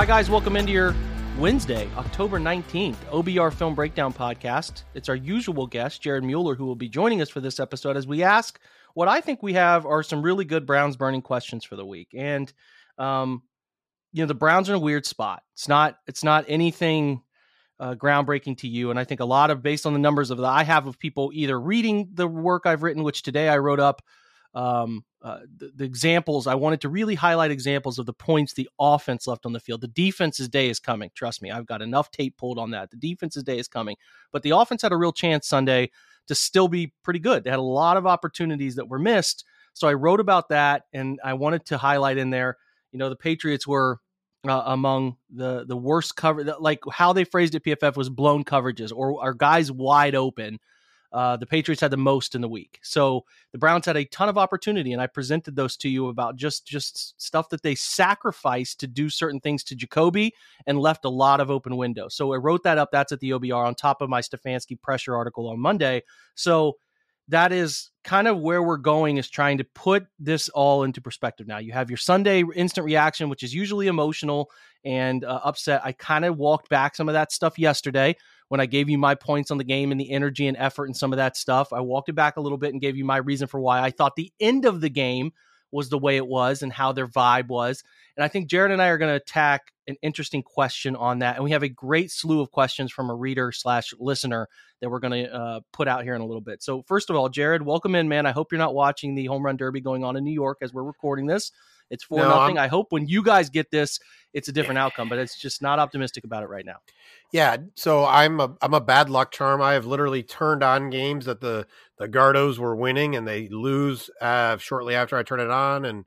Hi, guys. Welcome into your Wednesday, October 19th, OBR Film Breakdown Podcast. It's our usual guest, Jared Mueller, who will be joining us for this episode as we ask what I think we have are some really good Browns burning questions for the week. And, um, you know, the Browns are in a weird spot. It's not, it's not anything uh, groundbreaking to you. And I think a lot of, based on the numbers of that I have of people either reading the work I've written, which today I wrote up, um, uh, the, the, examples I wanted to really highlight examples of the points the offense left on the field. The defense's day is coming. Trust me, I've got enough tape pulled on that. The defense's day is coming, but the offense had a real chance Sunday to still be pretty good. They had a lot of opportunities that were missed. So I wrote about that, and I wanted to highlight in there. You know, the Patriots were uh, among the the worst cover. Like how they phrased it, PFF was blown coverages or are guys wide open uh, the Patriots had the most in the week. So the Browns had a ton of opportunity, and I presented those to you about just just stuff that they sacrificed to do certain things to Jacoby and left a lot of open windows. So I wrote that up. That's at the OBR on top of my Stefanski pressure article on Monday. So that is kind of where we're going is trying to put this all into perspective now you have your sunday instant reaction which is usually emotional and uh, upset i kind of walked back some of that stuff yesterday when I gave you my points on the game and the energy and effort and some of that stuff. I walked it back a little bit and gave you my reason for why I thought the end of the game was the way it was and how their vibe was. And I think Jared and I are going to attack an interesting question on that. And we have a great slew of questions from a reader slash listener that we're going to uh, put out here in a little bit. So first of all, Jared, welcome in, man. I hope you're not watching the home run derby going on in New York as we're recording this. It's four no, nothing. I hope when you guys get this, it's a different outcome, but it's just not optimistic about it right now. Yeah, so I'm a I'm a bad luck charm. I have literally turned on games that the the Gardos were winning and they lose uh, shortly after I turn it on, and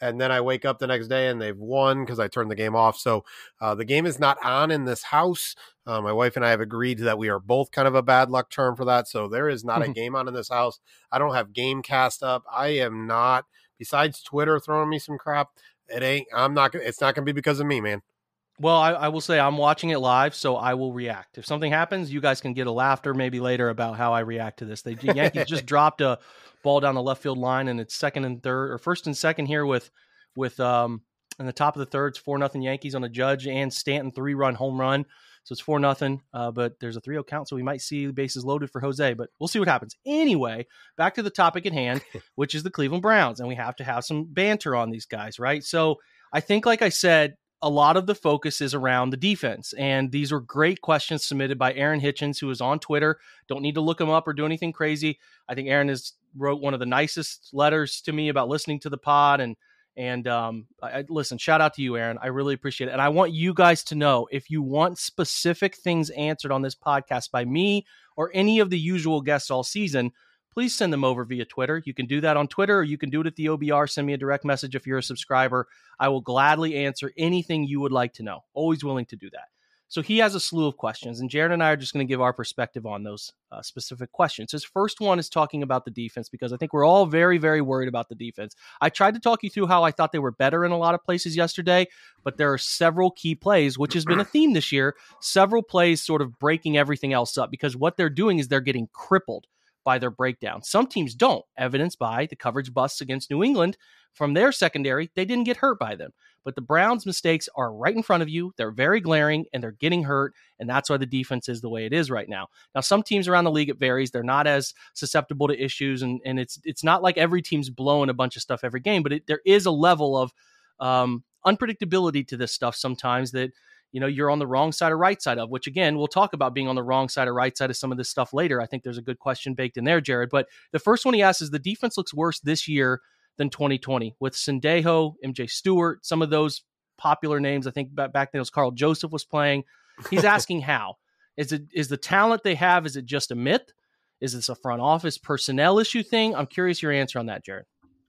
and then I wake up the next day and they've won because I turned the game off. So uh, the game is not on in this house. Uh, my wife and I have agreed that we are both kind of a bad luck term for that. So there is not a game on in this house. I don't have game cast up. I am not besides Twitter throwing me some crap, it ain't. I'm not. gonna It's not gonna be because of me, man. Well, I, I, will say I'm watching it live, so I will react. If something happens, you guys can get a laughter maybe later about how I react to this. The Yankees just dropped a ball down the left field line, and it's second and third, or first and second here with with um in the top of the third. It's four nothing Yankees on a Judge and Stanton three run home run. So it's four nothing. Uh, but there's a 3-0 count, so we might see bases loaded for Jose. But we'll see what happens. Anyway, back to the topic at hand, which is the Cleveland Browns, and we have to have some banter on these guys, right? So I think, like I said, a lot of the focus is around the defense. And these were great questions submitted by Aaron Hitchens, who is on Twitter. Don't need to look him up or do anything crazy. I think Aaron has wrote one of the nicest letters to me about listening to the pod and and um, I, listen, shout out to you, Aaron. I really appreciate it. And I want you guys to know if you want specific things answered on this podcast by me or any of the usual guests all season, please send them over via Twitter. You can do that on Twitter or you can do it at the OBR. Send me a direct message if you're a subscriber. I will gladly answer anything you would like to know. Always willing to do that. So he has a slew of questions, and Jared and I are just going to give our perspective on those uh, specific questions. His first one is talking about the defense because I think we're all very, very worried about the defense. I tried to talk you through how I thought they were better in a lot of places yesterday, but there are several key plays, which has been a theme this year, several plays sort of breaking everything else up because what they're doing is they're getting crippled by their breakdown. Some teams don't, evidenced by the coverage busts against New England from their secondary. They didn't get hurt by them. But the Browns' mistakes are right in front of you. They're very glaring and they're getting hurt. And that's why the defense is the way it is right now. Now, some teams around the league, it varies. They're not as susceptible to issues. And, and it's it's not like every team's blowing a bunch of stuff every game, but it, there is a level of um, unpredictability to this stuff sometimes that you know you're on the wrong side or right side of which again we'll talk about being on the wrong side or right side of some of this stuff later i think there's a good question baked in there jared but the first one he asks is the defense looks worse this year than 2020 with Sendejo, MJ Stewart, some of those popular names. I think back then it was Karl Joseph was playing. He's asking how is it is the talent they have is it just a myth? Is this a front office personnel issue thing? I'm curious your answer on that, Jared.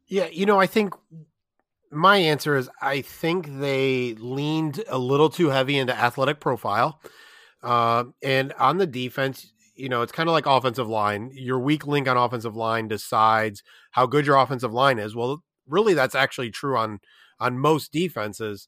Yeah, you know, I think my answer is I think they leaned a little too heavy into athletic profile. Uh, and on the defense, you know, it's kind of like offensive line. Your weak link on offensive line decides how good your offensive line is. Well, really, that's actually true on on most defenses,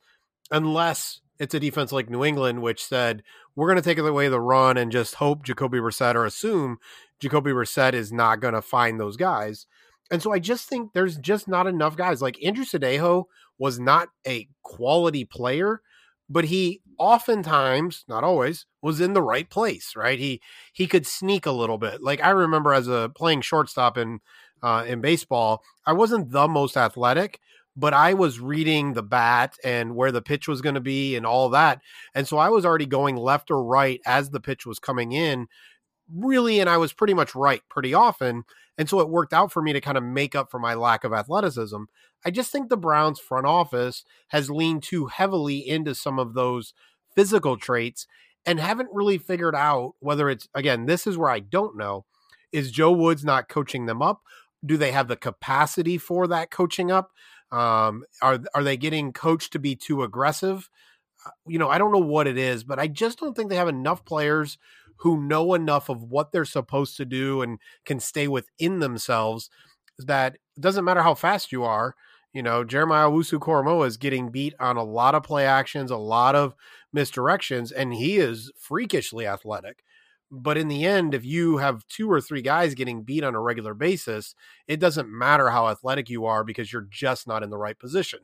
unless it's a defense like New England, which said we're going to take away the run and just hope Jacoby Brissett or assume Jacoby Brissett is not going to find those guys. And so I just think there's just not enough guys. Like Andrew Sendejo was not a quality player, but he oftentimes, not always, was in the right place, right? He he could sneak a little bit. Like I remember as a playing shortstop in uh, in baseball, I wasn't the most athletic, but I was reading the bat and where the pitch was going to be and all that. And so I was already going left or right as the pitch was coming in, really. And I was pretty much right pretty often. And so it worked out for me to kind of make up for my lack of athleticism. I just think the Browns front office has leaned too heavily into some of those physical traits and haven't really figured out whether it's, again, this is where I don't know. Is Joe Woods not coaching them up? Do they have the capacity for that coaching up? Um, are are they getting coached to be too aggressive? Uh, you know, I don't know what it is, but I just don't think they have enough players who know enough of what they're supposed to do and can stay within themselves that it doesn't matter how fast you are. You know, Jeremiah Owusu Koramoah is getting beat on a lot of play actions, a lot of misdirections, and he is freakishly athletic. But in the end, if you have two or three guys getting beat on a regular basis, it doesn't matter how athletic you are because you're just not in the right position.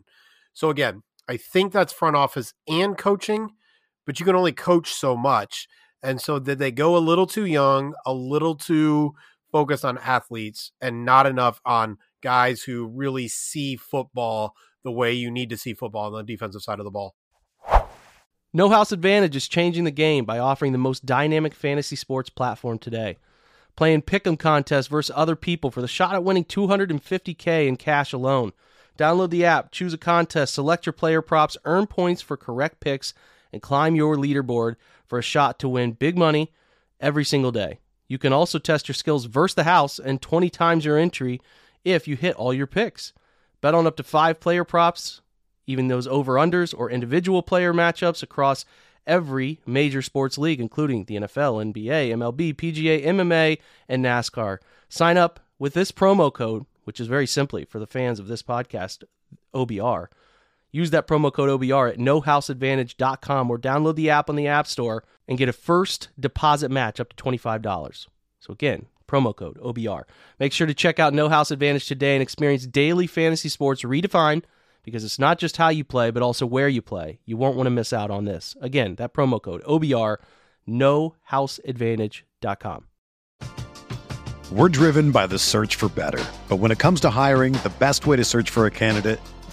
So, again, I think that's front office and coaching, but you can only coach so much. And so, did they go a little too young, a little too focused on athletes, and not enough on guys who really see football the way you need to see football on the defensive side of the ball? No House Advantage is changing the game by offering the most dynamic fantasy sports platform today. Playing pick'em contests versus other people for the shot at winning 250k in cash alone. Download the app, choose a contest, select your player props, earn points for correct picks, and climb your leaderboard for a shot to win big money every single day. You can also test your skills versus the house and 20 times your entry if you hit all your picks. Bet on up to five player props even those over unders or individual player matchups across every major sports league, including the NFL, NBA, MLB, PGA, MMA, and NASCAR. Sign up with this promo code, which is very simply for the fans of this podcast, OBR. Use that promo code OBR at nohouseadvantage.com or download the app on the App Store and get a first deposit match up to $25. So, again, promo code OBR. Make sure to check out No House Advantage today and experience daily fantasy sports redefined because it's not just how you play, but also where you play. You won't want to miss out on this. Again, that promo code OBR, nohouseadvantage.com. We're driven by the search for better. But when it comes to hiring, the best way to search for a candidate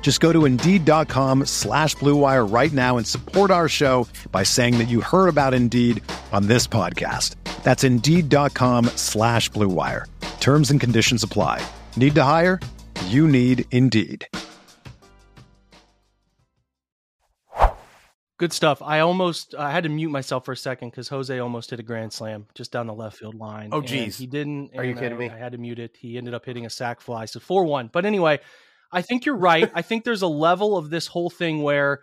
Just go to Indeed.com slash BlueWire right now and support our show by saying that you heard about Indeed on this podcast. That's Indeed.com slash BlueWire. Terms and conditions apply. Need to hire? You need Indeed. Good stuff. I almost I had to mute myself for a second because Jose almost hit a grand slam just down the left field line. Oh, geez, he didn't. Are you kidding I, me? I had to mute it. He ended up hitting a sac fly, so four one. But anyway, I think you're right. I think there's a level of this whole thing where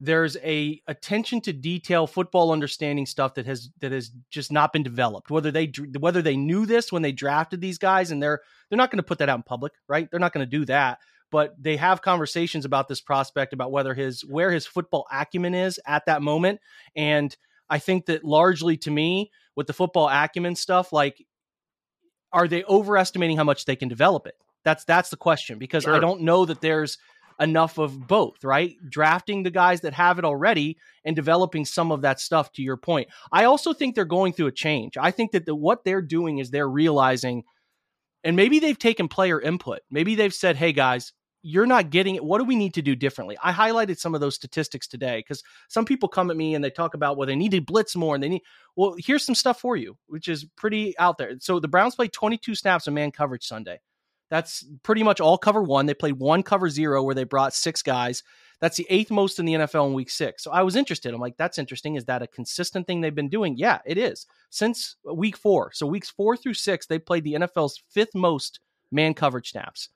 there's a attention to detail football understanding stuff that has that has just not been developed. Whether they whether they knew this when they drafted these guys and they're they're not going to put that out in public right? They're not going to do that. But they have conversations about this prospect about whether his where his football acumen is at that moment. And i think that largely to me with the football acumen stuff like are they overestimating how much they can develop it that's that's the question because Sure. i don't know that there's enough of both right drafting the guys that have it already and developing some of that stuff to your point i also think they're going through a change i think that the, what they're doing is they're realizing and maybe they've taken player input maybe they've said hey guys you're not getting it. What do we need to do differently? I highlighted some of those statistics today because some people come at me and they talk about well, they need to blitz more and they need. Well, here's some stuff for you, which is pretty out there. So the Browns played 22 snaps of man coverage Sunday. That's pretty much all cover one. They played one cover zero where they brought six guys. That's the eighth most in the NFL in week six. So I was interested. I'm like, that's interesting. Is that a consistent thing they've been doing? Yeah, it is. Since week four. So weeks four through six, they played the NFL's fifth most man coverage snaps.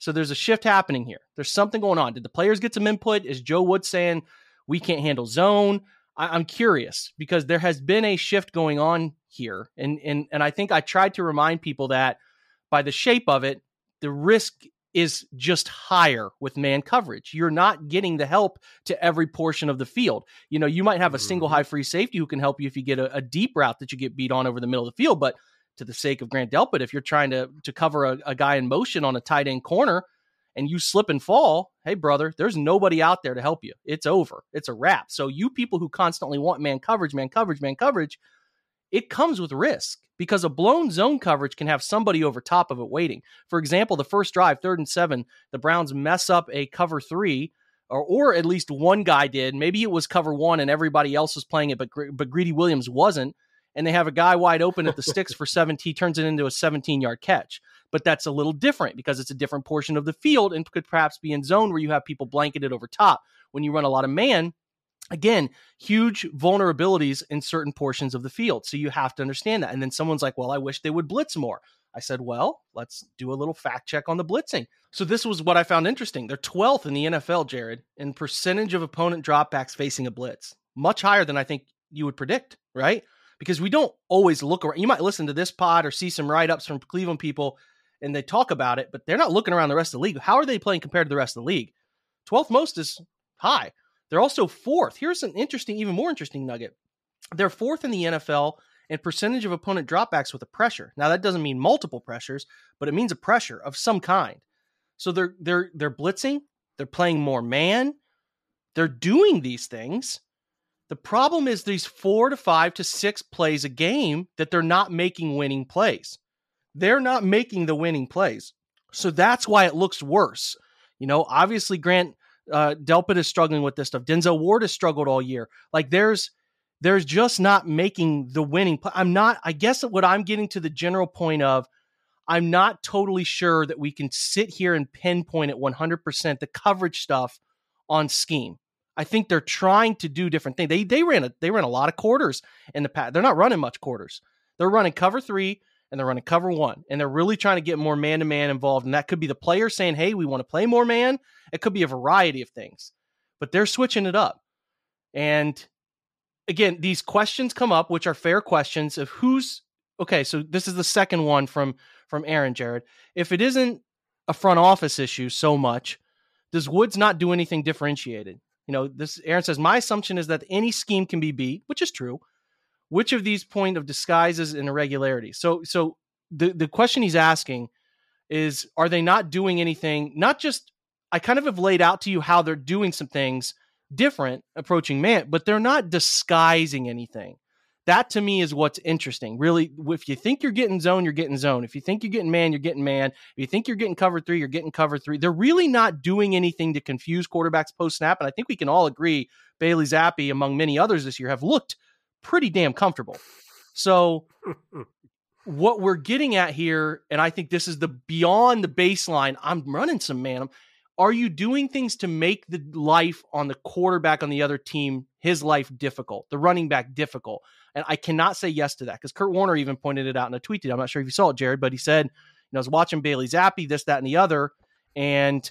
So there's a shift happening here. There's something going on. Did the players get some input? Is Joe Wood saying we can't handle zone? I, am curious because there has been a shift going on here, and and and I think I tried to remind people that by the shape of it, the risk is just higher with man coverage. You're not getting the help to every portion of the field. You know, you might have a single mm-hmm. high free safety who can help you if you get a, a deep route that you get beat on over the middle of the field, but to the sake of Grant Delpit, if you're trying to to cover a, a guy in motion on a tight end corner and you slip and fall, hey brother, there's nobody out there to help you. It's over. It's a wrap. So you people who constantly want man coverage, man coverage, man coverage, it comes with risk because a blown zone coverage can have somebody over top of it waiting. For example, the first drive, third and seven, the Browns mess up a cover three, or or at least one guy did. Maybe it was cover one and everybody else was playing it, but but Greedy Williams wasn't and they have a guy wide open at the sticks for 17, turns it into a 17 yard catch. But that's a little different because it's a different portion of the field and could perhaps be in zone where you have people blanketed over top. When you run a lot of man, again, huge vulnerabilities in certain portions of the field. So you have to understand that. And then someone's like, well, I wish they would blitz more. I said, well, let's do a little fact check on the blitzing. So this was what I found interesting. They're 12th in the NFL, Jared, in percentage of opponent dropbacks facing a blitz, much higher than I think you would predict, right? because we don't always look around. You might listen to this pod or see some write ups from Cleveland people and they talk about it, but they're not looking around the rest of the league. How are they playing compared to the rest of the league? 12th most is high. They're also fourth. Here's an interesting, even more interesting nugget. They're fourth in the NFL in percentage of opponent dropbacks with a pressure. Now that doesn't mean multiple pressures, but it means a pressure of some kind. So they're they're they're blitzing, they're playing more man, they're doing these things, the problem is these four to five to six plays a game that they're not making winning plays. They're not making the winning plays. So that's why it looks worse. You know, obviously Grant uh, Delpit is struggling with this stuff. Denzel Ward has struggled all year. Like there's there's just not making the winning. I'm not. I guess what I'm getting to the general point of, I'm not totally sure that we can sit here and pinpoint at 100% the coverage stuff on scheme. I think they're trying to do different things. They they ran a they ran a lot of quarters in the past. They're not running much quarters. They're running cover three and they're running cover one, and they're really trying to get more man to man involved. And that could be the player saying, "Hey, we want to play more man." It could be a variety of things, but they're switching it up. And again, these questions come up, which are fair questions of who's okay. So this is the second one from from Aaron Jared. If it isn't a front office issue so much, does Woods not do anything differentiated? You know, this Aaron says, my assumption is that any scheme can be beat, which is true. Which of these point of disguises and irregularities? So, so the the question he's asking is, are they not doing anything? Not just I kind of have laid out to you how they're doing some things different approaching man, but they're not disguising anything. That to me is what's interesting. Really, if you think you're getting zone, you're getting zone. If you think you're getting man, you're getting man. If you think you're getting cover three, you're getting cover three. They're really not doing anything to confuse quarterbacks post snap. And I think we can all agree Bailey Zappe among many others this year, have looked pretty damn comfortable. So what we're getting at here, and I think this is the beyond the baseline. I'm running some man. Are you doing things to make the life on the quarterback on the other team, his life difficult, the running back difficult? And I cannot say yes to that because Kurt Warner even pointed it out in a tweet today. I'm not sure if you saw it, Jared, but he said, you know, I was watching Bailey Zappe, this, that, and the other, and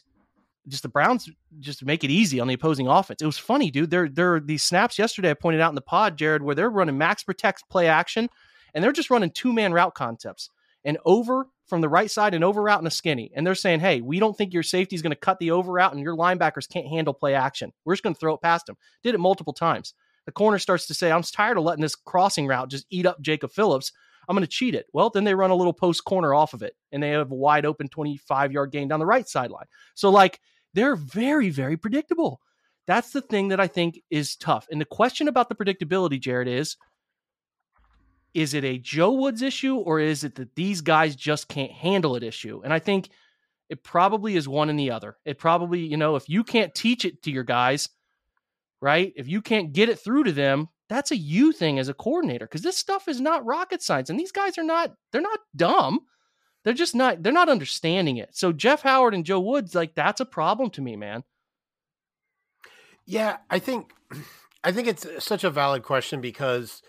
just the Browns just make it easy on the opposing offense. It was funny, dude. There, there are these snaps yesterday I pointed out in the pod, Jared, where they're running max protect play action, and they're just running two man route concepts and over from the right side and over route and a skinny. And they're saying, hey, we don't think your safety is going to cut the over route and your linebackers can't handle play action. We're just going to throw it past them. Did it multiple times the corner starts to say, I'm tired of letting this crossing route just eat up Jacob Phillips. I'm going to cheat it. Well, then they run a little post corner off of it and they have a wide open 25 yard gain down the right sideline. So, like, they're very, very predictable. That's the thing that I think is tough. And the question about the predictability, Jared, is is it a Joe Woods issue or is it that these guys just can't handle it issue? And I think it probably is one and the other. It probably, you know, if you can't teach it to your guys, right? If you can't get it through to them, that's a you thing as a coordinator because this stuff is not rocket science and these guys are not they're not dumb. They're just not they're not understanding it. So Jeff Howard and Joe Woods like that's a problem to me, man. Yeah, I think I think it's such a valid question because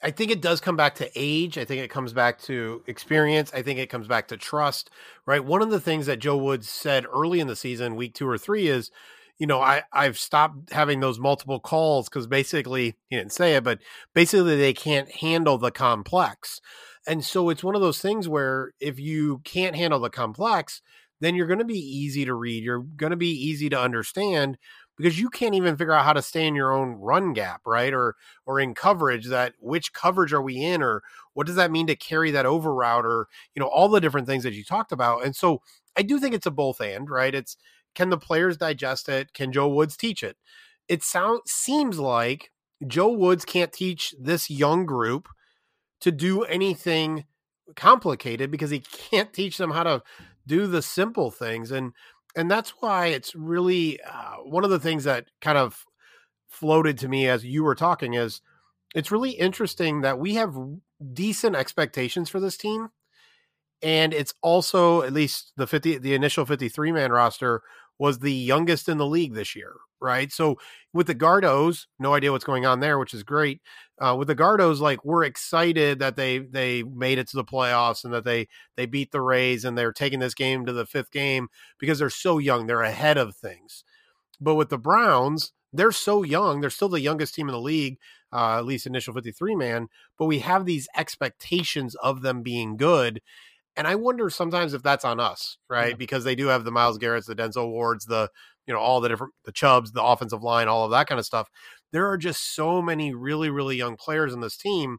I think it does come back to age. I think it comes back to experience. I think it comes back to trust, right? One of the things that Joe Woods said early in the season, week two or three, is, you know, I, I've stopped having those multiple calls because basically, he didn't say it, but basically they can't handle the complex. And so it's one of those things where if you can't handle the complex, then you're going to be easy to read. You're going to be easy to understand because you can't even figure out how to stay in your own run gap, right? Or or in coverage that which coverage are we in or what does that mean to carry that over route or you know all the different things that you talked about. And so I do think it's a both and, right? It's can the players digest it? Can Joe Woods teach it? It sounds seems like Joe Woods can't teach this young group to do anything complicated because he can't teach them how to do the simple things and and that's why it's really uh, one of the things that kind of floated to me as you were talking is it's really interesting that we have decent expectations for this team and it's also at least the 50 the initial 53 man roster was the youngest in the league this year right? So with the gardos no idea what's going on there which is great uh, with the gardos like we're excited that they they made it to the playoffs and that they they beat the rays and they're taking this game to the fifth game because they're so young they're ahead of things. But with the browns they're so young they're still the youngest team in the league uh, at least initial 53 man but we have these expectations of them being good and I wonder sometimes if that's on us, right? Yeah. Because they do have the Myles Garrett's, the Denzel Wards, the you know all the different the Chubbs, the offensive line, all of that kind of stuff. There are just so many really really young players in this team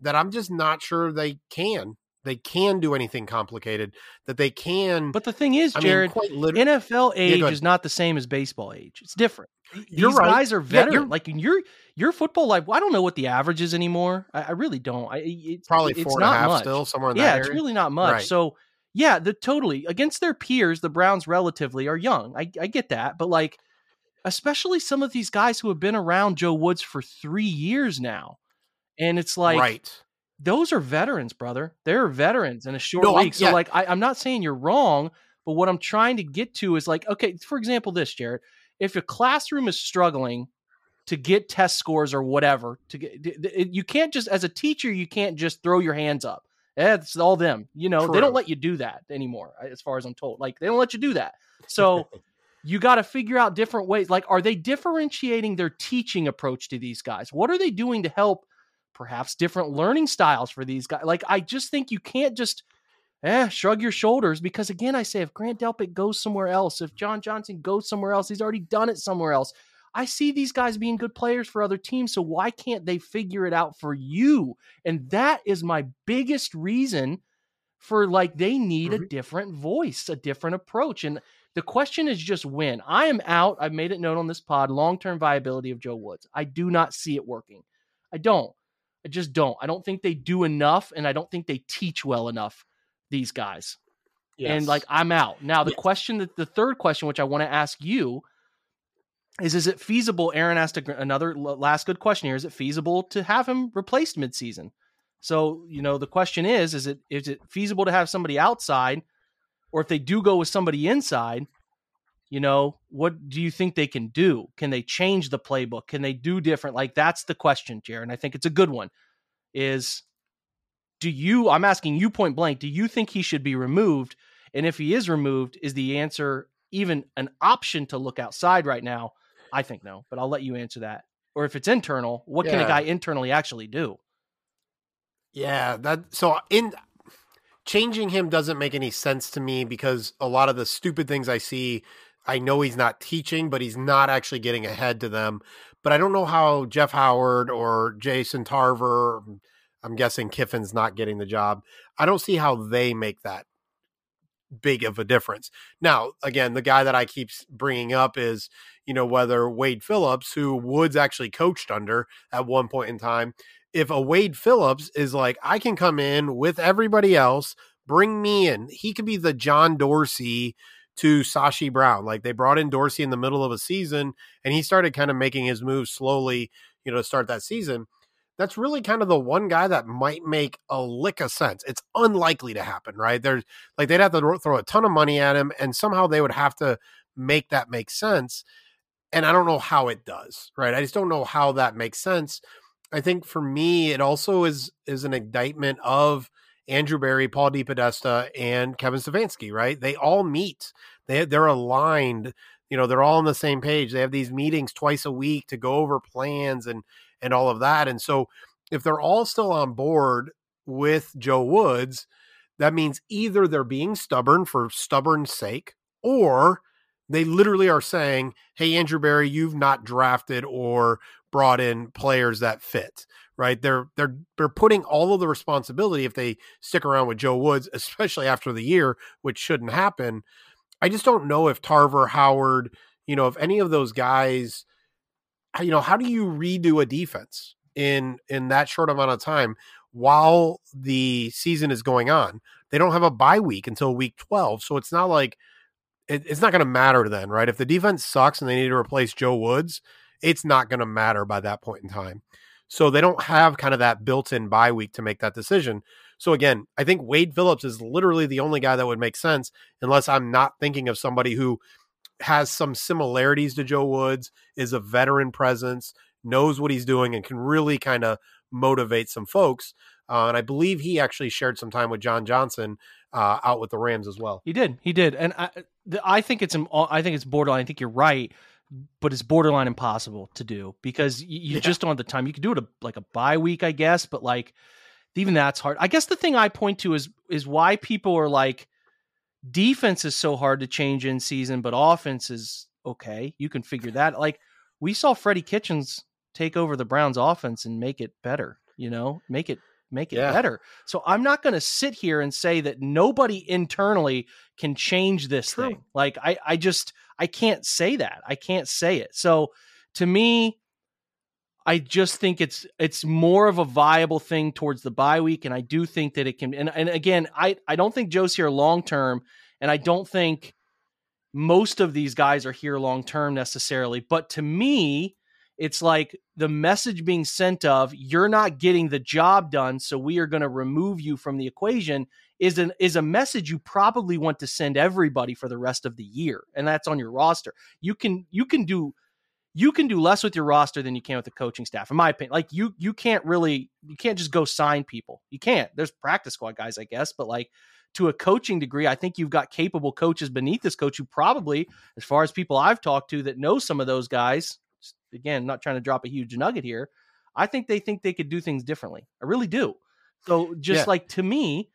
that I'm just not sure they can they can do anything complicated that they can but the thing is jared I mean, nfl age yeah, is not the same as baseball age. It's different. You're these right. guys are veteran. yeah, like your your football life i don't know what the average is anymore. I, I really don't. I, it's probably it's four and a half much. still somewhere in yeah it's really not much. Right. so yeah the totally against their peers the browns relatively are young. I, I get that but like especially some of these guys who have been around joe woods for three years now and it's like right those are veterans, brother. They're veterans in a short no, week. So, yeah. like, I, I'm not saying you're wrong, but what I'm trying to get to is like, okay, for example, this, Jared, if a classroom is struggling to get test scores or whatever, to get, you can't just, as a teacher, you can't just throw your hands up. Eh, it's all them. You know, True. they don't let you do that anymore, as far as I'm told. Like, they don't let you do that. So, you got to figure out different ways. Like, are they differentiating their teaching approach to these guys? What are they doing to help perhaps different learning styles for these guys. Like, I just think you can't just eh, shrug your shoulders because, again, I say if Grant Delpit goes somewhere else, if John Johnson goes somewhere else, he's already done it somewhere else. I see these guys being good players for other teams. So why can't they figure it out for you? And that is my biggest reason for like they need mm-hmm. a different voice, a different approach. And the question is just when. I am out. I've made it known on this pod long term viability of Joe Woods. I do not see it working. I don't. I just don't. I don't think they do enough, and I don't think they teach well enough. These guys, yes. and like I'm out now. The yes. question that the third question, which I want to ask you, is: Is it feasible? Aaron asked a, another last good question here. Is it feasible to have him replaced midseason? So you know the question is: Is it is it feasible to have somebody outside, or if they do go with somebody inside? You know what do you think they can do? Can they change the playbook? Can they do different? Like that's the question jared and i think it's a good one is do you i'm asking you point blank do you think he should be removed? And if he is removed is the answer even an option to look outside right now? I think no but i'll let you answer that. Or if it's internal what yeah. can a guy internally actually do? Yeah that so in changing him doesn't make any sense to me because a lot of the stupid things i see I know he's not teaching, but he's not actually getting ahead to them. But I don't know how Jeff Howard or Jason Tarver, I'm guessing Kiffin's not getting the job. I don't see how they make that big of a difference. Now, again, the guy that I keep bringing up is, you know, whether Wade Phillips, who Woods actually coached under at one point in time, if a Wade Phillips is like, I can come in with everybody else, bring me in, he could be the John Dorsey to Sashi Brown. Like they brought in Dorsey in the middle of a season and he started kind of making his moves slowly, you know, to start that season. That's really kind of the one guy that might make a lick of sense. It's unlikely to happen, right? There's like they'd have to throw a ton of money at him and somehow they would have to make that make sense. and I don't know how it does, right? I just don't know how that makes sense. I think for me, it also is is an indictment of Andrew Berry, Paul DePodesta, and Kevin Stefanski, right? They all meet. They they're aligned. You know, they're all on the same page. They have these meetings twice a week to go over plans and and all of that. And so if they're all still on board with Joe Woods, that means either they're being stubborn for stubborn sake or they literally are saying, "Hey, Andrew Berry, you've not drafted or brought in players that fit." Right? They're they're they're putting all of the responsibility if they stick around with Joe Woods, especially after the year, which shouldn't happen. I just don't know if Tarver, Howard, you know, if any of those guys, you know, how do you redo a defense in in that short amount of time while the season is going on? They don't have a bye week until week 12, so it's not like it, it's not going to matter then, right? If the defense sucks and they need to replace Joe Woods, it's not going to matter by that point in time. So they don't have kind of that built-in bye week to make that decision. So again, I think Wade Phillips is literally the only guy that would make sense unless I'm not thinking of somebody who has some similarities to Joe Woods, is a veteran presence, knows what he's doing, and can really kind of motivate some folks. Uh, and I believe he actually shared some time with John Johnson uh, out with the Rams as well. He did. He did. And I, I think it's I think it's borderline. I think you're right, but it's borderline impossible to do because you, you yeah. just don't have the time. You could do it a, like a bye week, I guess, but like even that's hard. I guess the thing I point to is is why people are like defense is so hard to change in season, but offense is okay. You can figure that. Like we saw Freddie Kitchens take over the Browns offense and make it better, you know, make it make it yeah. better. So I'm not going to sit here and say that nobody internally can change this True. thing. Like I I just I can't say that. I can't say it. So to me I just think it's it's more of a viable thing towards the bye week and I do think that it can and, and again I I don't think Joe's here long term and I don't think most of these guys are here long term necessarily but to me it's like the message being sent of you're not getting the job done so we are going to remove you from the equation is an is a message you probably want to send everybody for the rest of the year and that's on your roster. You can you can do you can do less with your roster than you can with the coaching staff in my opinion. Like you you can't really you can't just go sign people. You can't. There's practice squad guys i guess but like to a coaching degree i think you've got capable coaches beneath this coach who probably as far as people i've talked to that know some of those guys again, not trying to drop a huge nugget here. I think they think they could do things differently. I really do. So just yeah. like to me,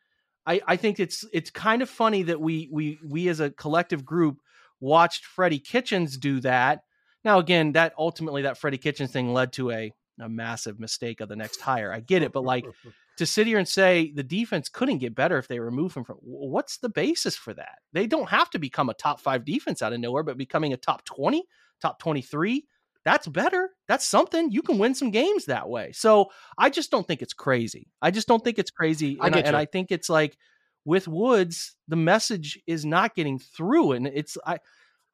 I, I think it's it's kind of funny that we we we as a collective group watched Freddie Kitchens do that. Now again, that ultimately that Freddie Kitchens thing led to a a massive mistake of the next hire. I get it, but like to sit here and say the defense couldn't get better if they remove him from what's the basis for that? They don't have to become a top 5 defense out of nowhere, but becoming a top 20, top 23, that's better. That's something. You can win some games that way. So I just don't think it's crazy. I just don't think it's crazy. And I, I and I think it's like with Woods, the message is not getting through. And it's I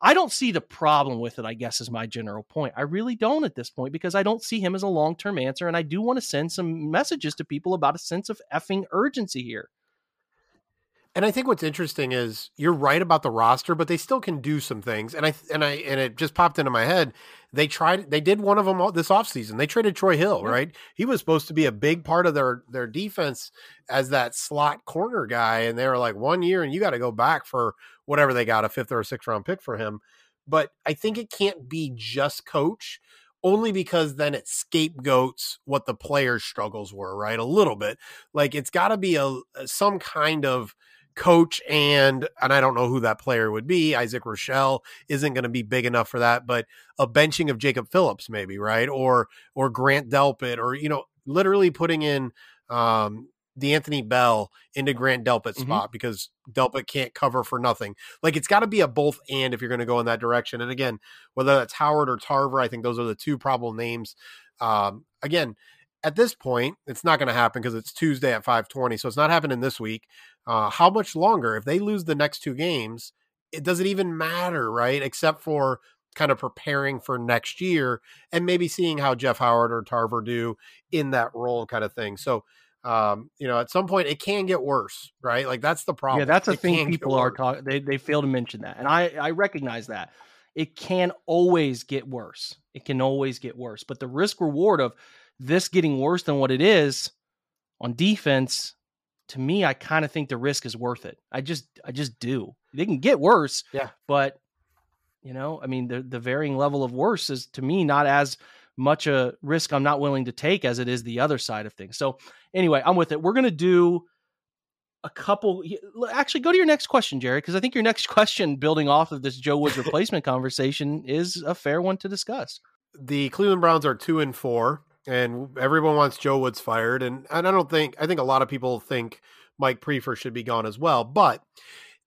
I don't see the problem with it, I guess, is my general point. I really don't at this point because I don't see him as a long term answer. And I do want to send some messages to people about a sense of effing urgency here. And I think what's interesting is you're right about the roster, but they still can do some things. And I and I and it just popped into my head. They tried. They did one of them all, this offseason. They traded Troy Hill, right? He was supposed to be a big part of their their defense as that slot corner guy, and they were like one year, and you got to go back for whatever they got a fifth or a sixth round pick for him. But I think it can't be just coach only because then it scapegoats what the players' struggles were, right? A little bit. Like it's got to be a some kind of coach and and I don't know who that player would be. Isaac Rochell isn't going to be big enough for that, but a benching of Jacob Phillips maybe, right? Or or Grant Delpit or you know, literally putting in um D'Anthony Bell into Grant Delpit mm-hmm. spot because Delpit can't cover for nothing. Like it's got to be a both and if you're going to go in that direction. And again, whether that's Howard or Tarver, I think those are the two probable names. Um, again, at this point, it's not going to happen because it's Tuesday at 5:20, so it's not happening this week. Uh, how much longer? If they lose the next two games, it doesn't even matter, right? Except for kind of preparing for next year and maybe seeing how Jeff Howard or Tarver do in that role, kind of thing. So, um, you know, at some point it can get worse, right? Like that's the problem. Yeah, that's the thing people are talking. They they fail to mention that, and I I recognize that. it can always get worse. It can always get worse. But the risk reward of this getting worse than what it is on defense, to me, I kind of think the risk is worth it. I just, I just do. They can get worse. Yeah. But you know, I mean, the the varying level of worse is to me not as much a risk I'm not willing to take as it is the other side of things. So anyway, I'm with it. We're gonna do a couple. Actually, go to your next question, Jerry, because I think your next question, building off of this Joe Woods replacement conversation, is a fair one to discuss. The Cleveland Browns are two and four, and everyone wants Joe Woods fired, and and I don't think I think a lot of people think Mike Priefer should be gone as well. But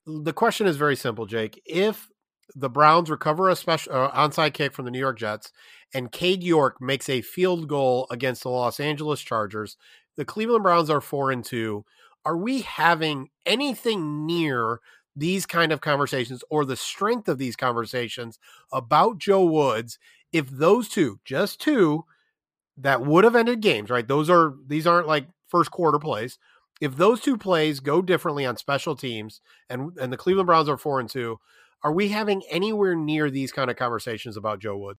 the question is very simple, Jake. If the Browns recover a special uh, onside kick from the New York Jets, and Cade York makes a field goal against the Los Angeles Chargers. The Cleveland Browns are four and two. Are we having anything near these kind of conversations or the strength of these conversations about Joe Woods if those two, just two, that would have ended games, right? Those are these aren't like first quarter plays. If those two plays go differently on special teams and and the Cleveland Browns are 4 and 2, are we having anywhere near these kind of conversations about Joe Wood?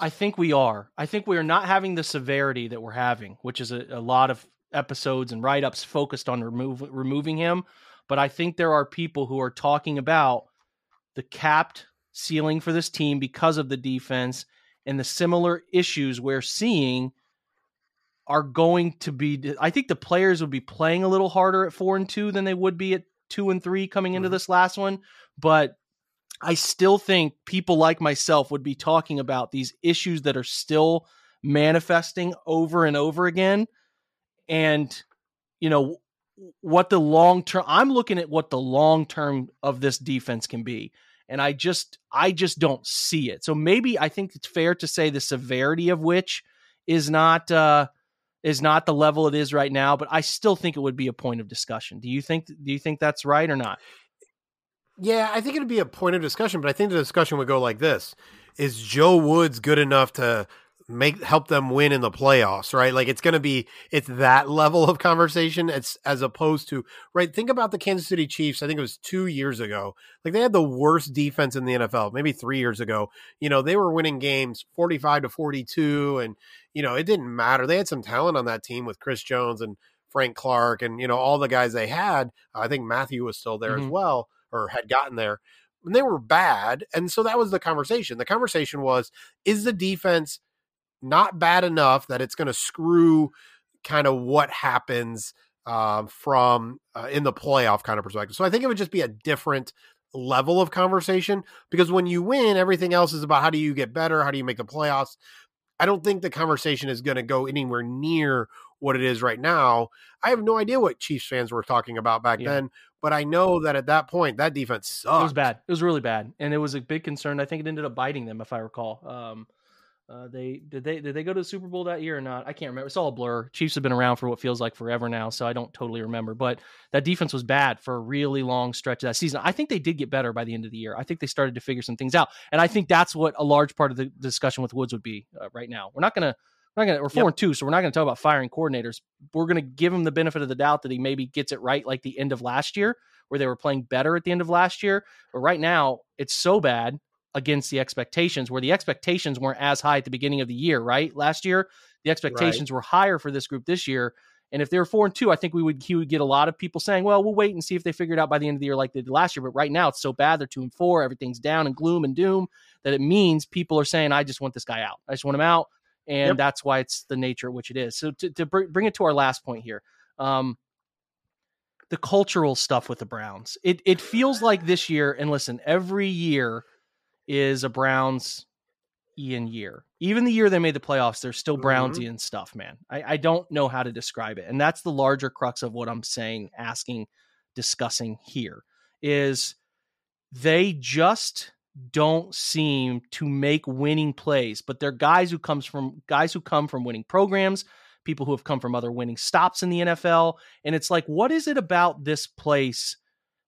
I think we are. I think we are not having the severity that we're having, which is a, a lot of episodes and write ups focused on remove, removing him. But I think there are people who are talking about the capped ceiling for this team because of the defense and the similar issues we're seeing are going to be. I think the players would be playing a little harder at four and two than they would be at two and three coming into mm-hmm. this last one. But I still think people like myself would be talking about these issues that are still manifesting over and over again. And, you know, what the long term, I'm looking at what the long term of this defense can be. And I just, I just don't see it. So maybe I think it's fair to say the severity of which is not, uh, is not the level it is right now, but I still think it would be a point of discussion. Do you think do you think that's right or not? Yeah, I think it'd be a point of discussion, but I think the discussion would go like this: Is Joe Woods good enough to make help them win in the playoffs? Right, like it's going to be it's that level of conversation. It's as opposed to right. Think about the Kansas City Chiefs. I think it was two years ago. Like they had the worst defense in the NFL. Maybe three years ago. You know they were winning games forty five to forty two, and you know it didn't matter. They had some talent on that team with Chris Jones and Frank Clark, and you know all the guys they had. I think Mathieu was still there mm-hmm. as well or had gotten there. And they were bad. And so that was the conversation. The conversation was is the defense not bad enough that it's going to screw kind of what happens uh, from uh, in the playoff kind of perspective. So I think it would just be a different level of conversation because when you win, everything else is about how do you get better? How do you make the playoffs? I don't think the conversation is going to go anywhere near what it is right now. I have no idea what Chiefs fans were talking about back yeah. then, but I know that at that point, that defense sucked. It was bad. It was really bad, and it was a big concern. I think it ended up biting them, if I recall. Um, uh, they did they did they go to the Super Bowl that year or not? I can't remember. It's all a blur. Chiefs have been around for what feels like forever now, so I don't totally remember. But that defense was bad for a really long stretch of that season. I think they did get better by the end of the year. I think they started to figure some things out, and I think that's what a large part of the discussion with Woods would be uh, right now. We're not gonna we're not gonna we're four yep. and two, so we're not gonna talk about firing coordinators. We're gonna give him the benefit of the doubt that he maybe gets it right like the end of last year where they were playing better at the end of last year. But right now, it's so bad against the expectations where the expectations weren't as high at the beginning of the year, right? Last year, the expectations right. were higher for this group this year. And if they were four and two, I think we would he would get a lot of people saying, "Well, we'll wait and see if they figure it out by the end of the year like they did last year." But right now, it's so bad; they're two and four, everything's down and gloom and doom that it means people are saying, "I just want this guy out. I just want him out," and yep. that's why it's the nature at which it is. So to, to bring it to our last point here, um, the cultural stuff with the Browns. It it feels like this year, and listen, every year is a Browns Ian year. Even the year they made the playoffs, there's still Brownsian mm-hmm. stuff, man. I, I don't know how to describe it. And that's the larger crux of what I'm saying, asking, discussing here is they just don't seem to make winning plays, but they're guys who comes from guys who come from winning programs, people who have come from other winning stops in the NFL, and it's like what is it about this place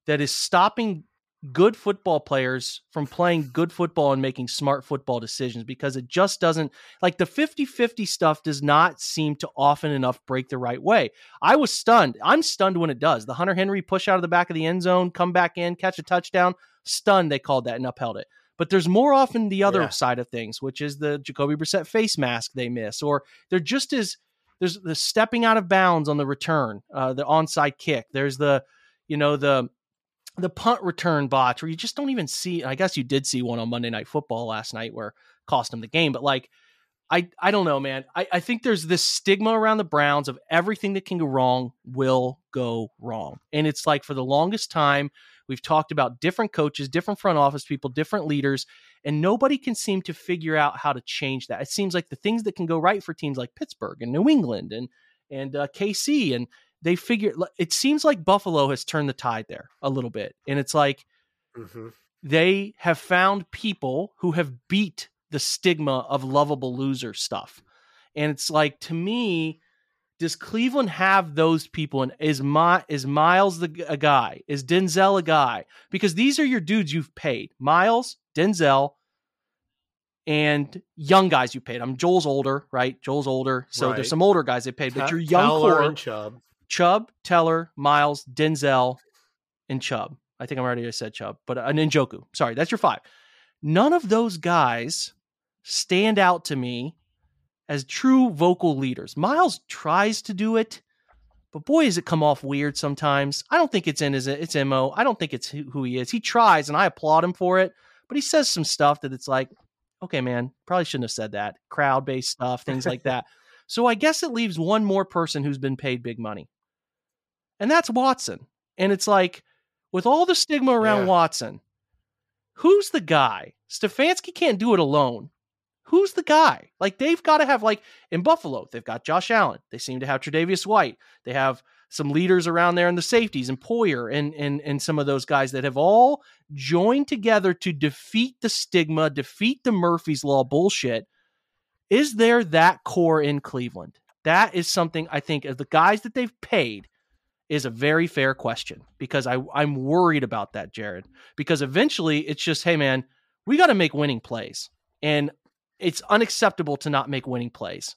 that is stopping good football players from playing good football and making smart football decisions because it just doesn't like the 50-50 stuff does not seem to often enough break the right way. I was stunned. I'm stunned when it does. The Hunter Henry push out of the back of the end zone, come back in, catch a touchdown. Stunned they called that and upheld it. But there's more often the other yeah. side of things, which is the Jacoby Brissett face mask they miss, or they're just as there's the stepping out of bounds on the return, uh, the onside kick. There's the, you know, the the punt return botch where you just don't even see. I guess you did see one on Monday Night Football last night where cost him the game, but like. I, I don't know, man. I, I think there's this stigma around the Browns of everything that can go wrong will go wrong. And it's like for the longest time, we've talked about different coaches, different front office people, different leaders, and nobody can seem to figure out how to change that. It seems like the things that can go right for teams like Pittsburgh and New England and and uh, KC and they figure it seems like Buffalo has turned the tide there a little bit. And it's like mm-hmm. they have found people who have beat the stigma of lovable loser stuff. And it's like to me, does Cleveland have those people? And is my is Myles the a guy? Is Denzel a guy? Because these are your dudes you've paid. Myles, Denzel, and young guys you paid. I'm Joel's older, right? Joel's older, so right. there's some older guys they paid, but your young Teller core, and Chubb. Chubb, Teller, Myles, Denzel, and Chubb. I think I'm already said Chubb, but uh, Njoku. Sorry, that's your five. None of those guys stand out to me as true vocal leaders. Myles tries to do it, but boy, does it come off weird sometimes. I don't think it's in his it's mo. I don't think it's who he is. He tries, and I applaud him for it. But he says some stuff that it's like, okay, man, probably shouldn't have said that. Crowd based stuff, things like that. So I guess it leaves one more person who's been paid big money and that's Watson. And it's like, with all the stigma around yeah. Watson, who's the guy? Stefanski can't do it alone. Who's the guy? Like they've got to have like in Buffalo, they've got Josh Allen. They seem to have Tre'Davious White. They have some leaders around there in the safeties and Poyer and and and some of those guys that have all joined together to defeat the stigma, defeat the Murphy's Law bullshit. Is there that core in Cleveland? That is something I think of the guys that they've paid is a very fair question because I, I'm worried about that, Jared. Because eventually it's just, hey, man, we got to make winning plays. And it's unacceptable to not make winning plays.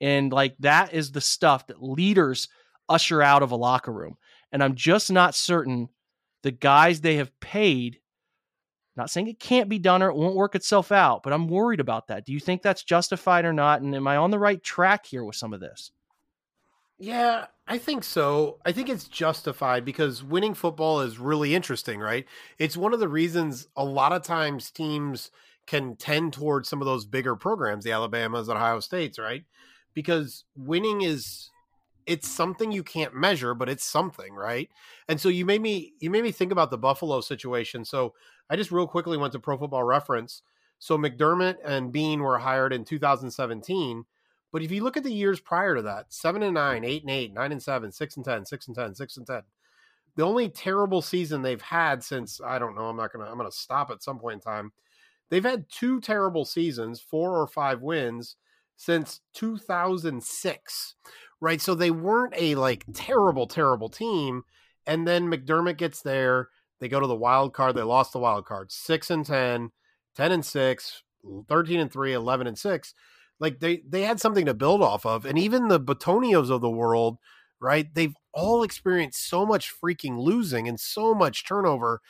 And like that is the stuff that leaders usher out of a locker room. And I'm just not certain the guys they have paid, not saying it can't be done or it won't work itself out, but I'm worried about that. Do you think that's justified or not? And am I on the right track here with some of this? Yeah, I think so. I think it's justified because winning football is really interesting, right? It's one of the reasons a lot of times teams can tend towards some of those bigger programs, the Alabamas, Ohio States, right? Because winning is it's something you can't measure, but it's something, right? And so you made me you made me think about the Buffalo situation. So I just real quickly went to Pro Football Reference. So McDermott and Beane were hired in 2017 but if you look at the years prior to that, seven and nine, eight and eight, nine and seven, six and ten, six and ten, six and ten. The only terrible season they've had since I don't know, I'm not gonna I'm gonna stop at some point in time. They've had two terrible seasons, four or five wins since 2006. Right? So they weren't a like terrible, terrible team. And then McDermott gets there. They go to the wild card. They lost the wild card. 6 and 10, 10 and 6, 13 and 3, 11 and 6 like they they had something to build off of and even the Bitonios of the world right they've all experienced so much freaking losing and so much turnover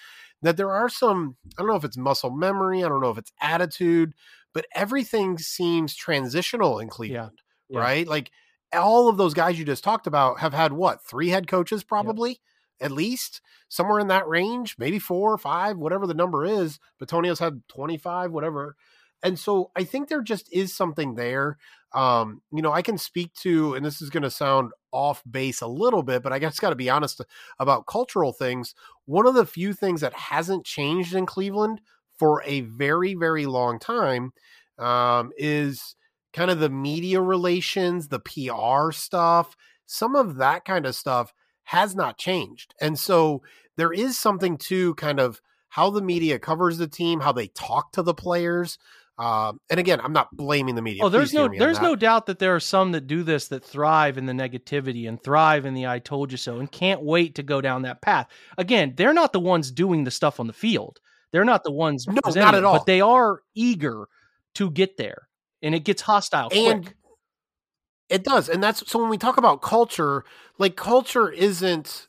that there are some i don't know if it's muscle memory i don't know if it's attitude but everything seems transitional in cleveland yeah. Yeah. right like all of those guys you just talked about have had what three head coaches probably yeah. at least somewhere in that range maybe four or five whatever the number is Bitonio's had 25 whatever and so I think there just is something there. Um, you know, I can speak to, and this is going to sound off base a little bit, but I guess got to be honest about cultural things. One of the few things that hasn't changed in Cleveland for a very, very long time um, is kind of the media relations, the PR stuff, some of that kind of stuff has not changed. And so there is something to kind of how the media covers the team, how they talk to the players. Um, and again, I'm not blaming the media. Oh, there's Please no there's no doubt that there are some that do this that thrive in the negativity and thrive in the I told you so and can't wait to go down that path. Again, they're not the ones doing the stuff on the field. They're not the ones No, not at all. But they are eager to get there. And it gets hostile and quick. it does and that's so when we talk about culture like culture isn't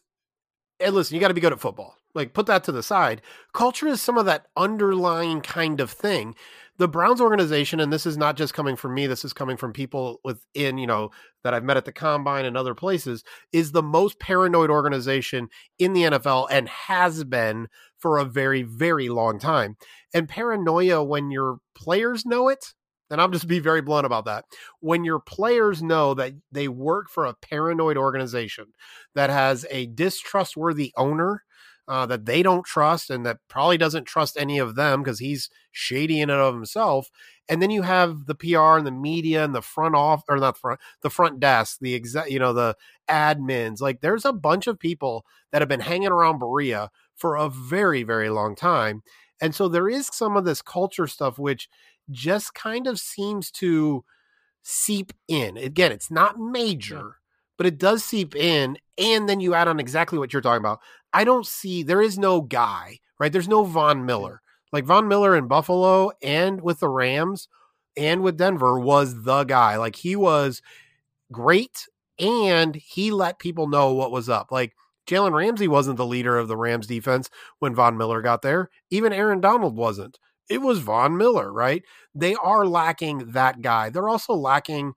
and listen you got to be good at football like put that to the side culture is some of that underlying kind of thing the browns organization and this is not just coming from me this is coming from people within you know that i've met at the combine and other places is the most paranoid organization in the nfl and has been for a very very long time and paranoia when your players know it and I'll just be very blunt about that. When your players know that they work for a paranoid organization that has a distrustworthy owner uh, that they don't trust and that probably doesn't trust any of them because he's shady in and of himself, and then you have the PR and the media and the front off or not front the front desk, the exact you know the admins. Like there's a bunch of people that have been hanging around Berea for a very very long time, and so there is some of this culture stuff which just kind of seems to seep in. Again, it's not major, but it does seep in. And then you add on exactly what you're talking about. I don't see, there is no guy, right? There's no Von Miller. Like Von Miller in Buffalo and with the Rams and with Denver was the guy. Like he was great and he let people know what was up. Like Jalen Ramsey wasn't the leader of the Rams defense when Von Miller got there. Even Aaron Donald wasn't it was Von Miller, right? They are lacking that guy. They're also lacking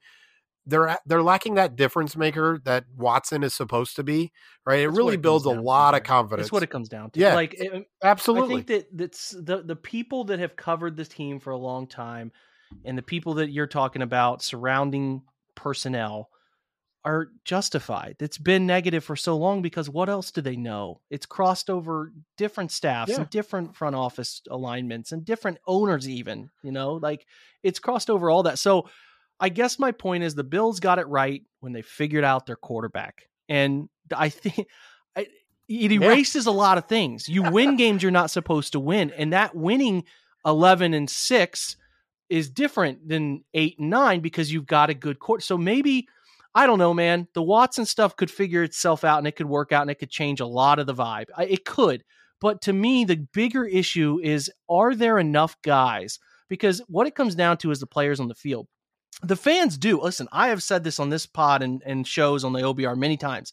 they're they're lacking that difference maker that Watson is supposed to be, right? It That's really it builds a lot of confidence. That's what it comes down to. Yeah, like it, Absolutely. I think that that's the the people that have covered this team for a long time, and the people that you're talking about surrounding personnel are justified. It's been negative for so long because what else do they know? It's crossed over different staffs Yeah. and different front office alignments and different owners, even. You know, like it's crossed over all that. So I guess my point is the Bills got it right when they figured out their quarterback, and I think. I, it erases a lot of things. You win games you're not supposed to win, and that winning eleven and six is different than eight and nine because you've got a good court. So maybe I don't know, man. The Watson stuff could figure itself out, and it could work out, and it could change a lot of the vibe. I- It could, but to me, the bigger issue is: are there enough guys? Because what it comes down to is the players on the field. The fans do listen. I have said this on this pod and, and shows on the OBR many times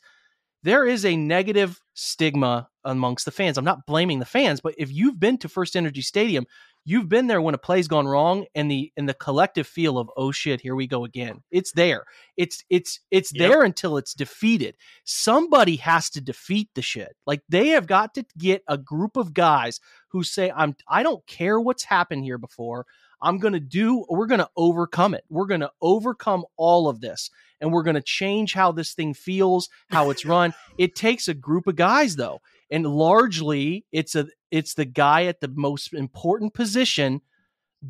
there is a negative stigma amongst the fans. I'm not blaming the fans, but if you've been to First Energy Stadium, you've been there when a play's gone wrong and the and the collective feel of oh shit, here we go again. It's there. It's it's it's Yep. there until it's defeated. Somebody has to defeat the shit. Like they have got to get a group of guys who say I'm I don't care what's happened here before. I'm going to do we're going to overcome it. We're going to overcome all of this and we're going to change how this thing feels, how it's run. it takes a group of guys though. And largely it's a it's the guy at the most important position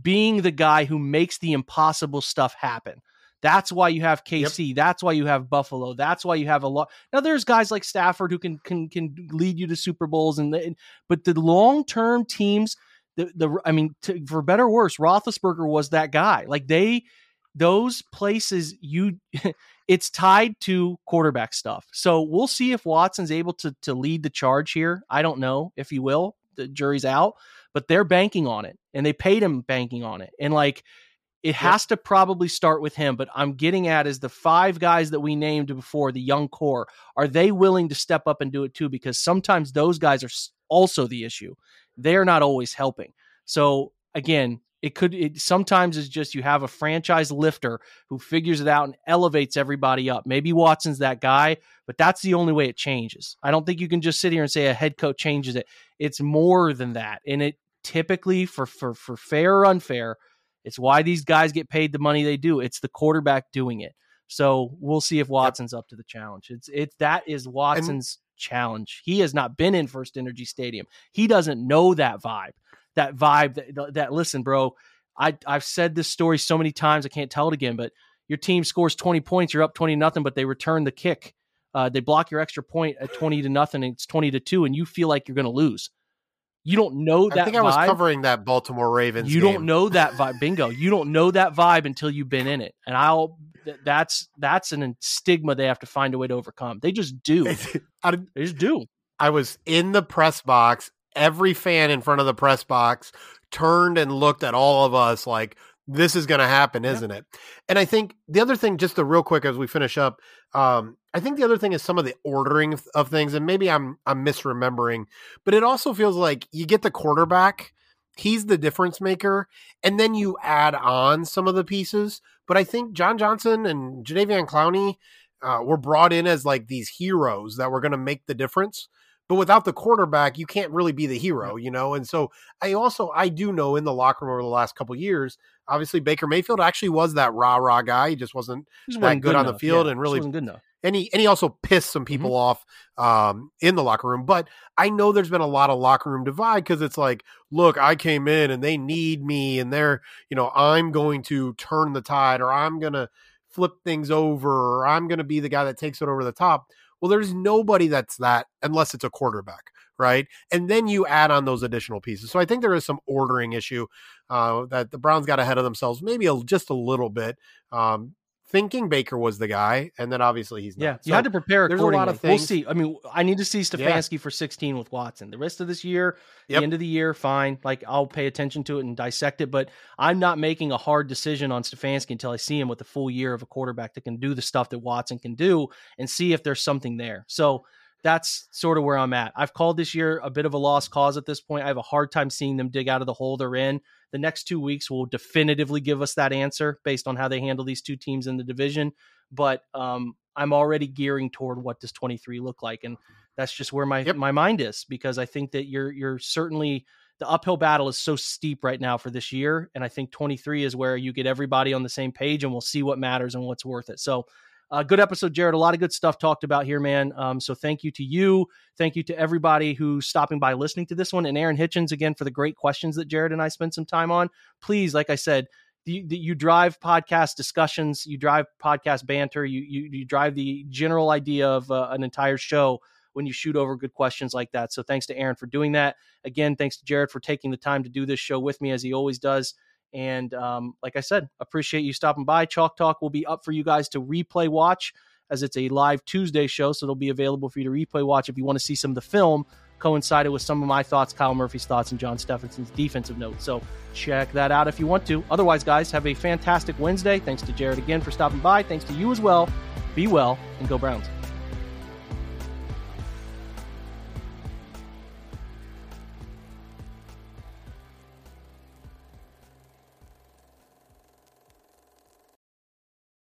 being the guy who makes the impossible stuff happen. That's why you have KC. That's why you have Buffalo. That's why you have a lot. Now there's guys like Stafford who can can can lead you to Super Bowls and the, but the long-term teams the the I mean to, for better or worse Roethlisberger was that guy. Like they those places you it's tied to quarterback stuff. So we'll see if Watson's able to to lead the charge here. I don't know if he will. The jury's out, but they're banking on it and they paid him banking on it. And like it has to probably start with him, but I'm getting at is the five guys that we named before, the young core, are they willing to step up and do it too? Because sometimes those guys are also the issue. They're not always helping. So again, it could it sometimes is just you have a franchise lifter who figures it out and elevates everybody up. Maybe Watson's that guy, but that's the only way it changes. I don't think you can just sit here and say a head coach changes it. It's more than that. And it typically for for for fair or unfair, it's why these guys get paid the money they do. It's the quarterback doing it. So we'll see if Watson's up to the challenge. It's it's that is Watson's challenge. He has not been in First Energy Stadium. He doesn't know that vibe. That vibe that, that listen, bro, I I've said this story so many times I can't tell it again, but your team scores 20 points, you're up 20 nothing, but they return the kick. Uh, they block your extra point at 20 to nothing, and it's 20 to 2, and you feel like you're going to lose. You don't know that. I think I was covering that Baltimore Ravens. You game. don't know that vibe. Bingo. You don't know that vibe until you've been in it, and I'll. That's that's an stigma they have to find a way to overcome. They just do. they just do. I was in the press box. Every fan in front of the press box turned and looked at all of us like, this is going to happen, isn't it? And I think the other thing, just the real quick as we finish up, um, I think the other thing is some of the ordering of, of things, and maybe I'm I'm misremembering, but it also feels like you get the quarterback, he's the difference maker, and then you add on some of the pieces. But I think John Johnson and Jadeveon Clowney uh, were brought in as like these heroes that were going to make the difference. But without the quarterback, you can't really be the hero, you know. And so I also I do know in the locker room over the last couple years, obviously Baker Mayfield actually was that rah rah guy. He just wasn't that good, good on the field yeah, and really wasn't good enough. And he and he also pissed some people mm-hmm. off um, in the locker room. But I know there's been a lot of locker room divide because it's like, look, I came in and they need me, and they're you know I'm going to turn the tide, or I'm gonna flip things over, or I'm gonna be the guy that takes it over the top. Well, there's nobody that's that unless it's a quarterback, right? And then you add on those additional pieces. So I think there is some ordering issue uh, that the Browns got ahead of themselves, maybe a, just a little bit. Um, thinking Baker was the guy, and then obviously he's not. Yeah, you had to prepare accordingly. A lot of things. We'll see. I mean, I need to see Stefanski yeah. for 16 with Watson. The rest of this year, yep. the end of the year, fine. Like I'll pay attention to it and dissect it, but I'm not making a hard decision on Stefanski until I see him with a full year of a quarterback that can do the stuff that Watson can do and see if there's something there. So that's sort of where I'm at. I've called this year a bit of a lost cause at this point. I have a hard time seeing them dig out of the hole they're in. The next two weeks will definitively give us that answer based on how they handle these two teams in the division. But um, I'm already gearing toward what does 23 look like, and that's just where my yep. my mind is because I think that you're you're certainly the uphill battle is so steep right now for this year, and I think 23 is where you get everybody on the same page, and we'll see what matters and what's worth it. So uh, good episode, Jared. A lot of good stuff talked about here, man. Um, so thank you to you. Thank you to everybody who's stopping by listening to this one. And Aaron Hitchens, again, for the great questions that Jared and I spent some time on. Please, like I said, you, you drive podcast discussions, you drive podcast banter, you, you, you drive the general idea of uh, an entire show when you shoot over good questions like that. So thanks to Aaron for doing that. Again, thanks to Jared for taking the time to do this show with me as he always does. And um, like I said, appreciate you stopping by. Chalk Talk will be up for you guys to replay watch as it's a live Tuesday show. So it'll be available for you to replay watch if you want to see some of the film coincided with some of my thoughts, Kyle Murphy's thoughts, and John Stephenson's defensive notes. So check that out if you want to. Otherwise, guys, have a fantastic Wednesday. Thanks to Jared again for stopping by. Thanks to you as well. Be well and go Browns.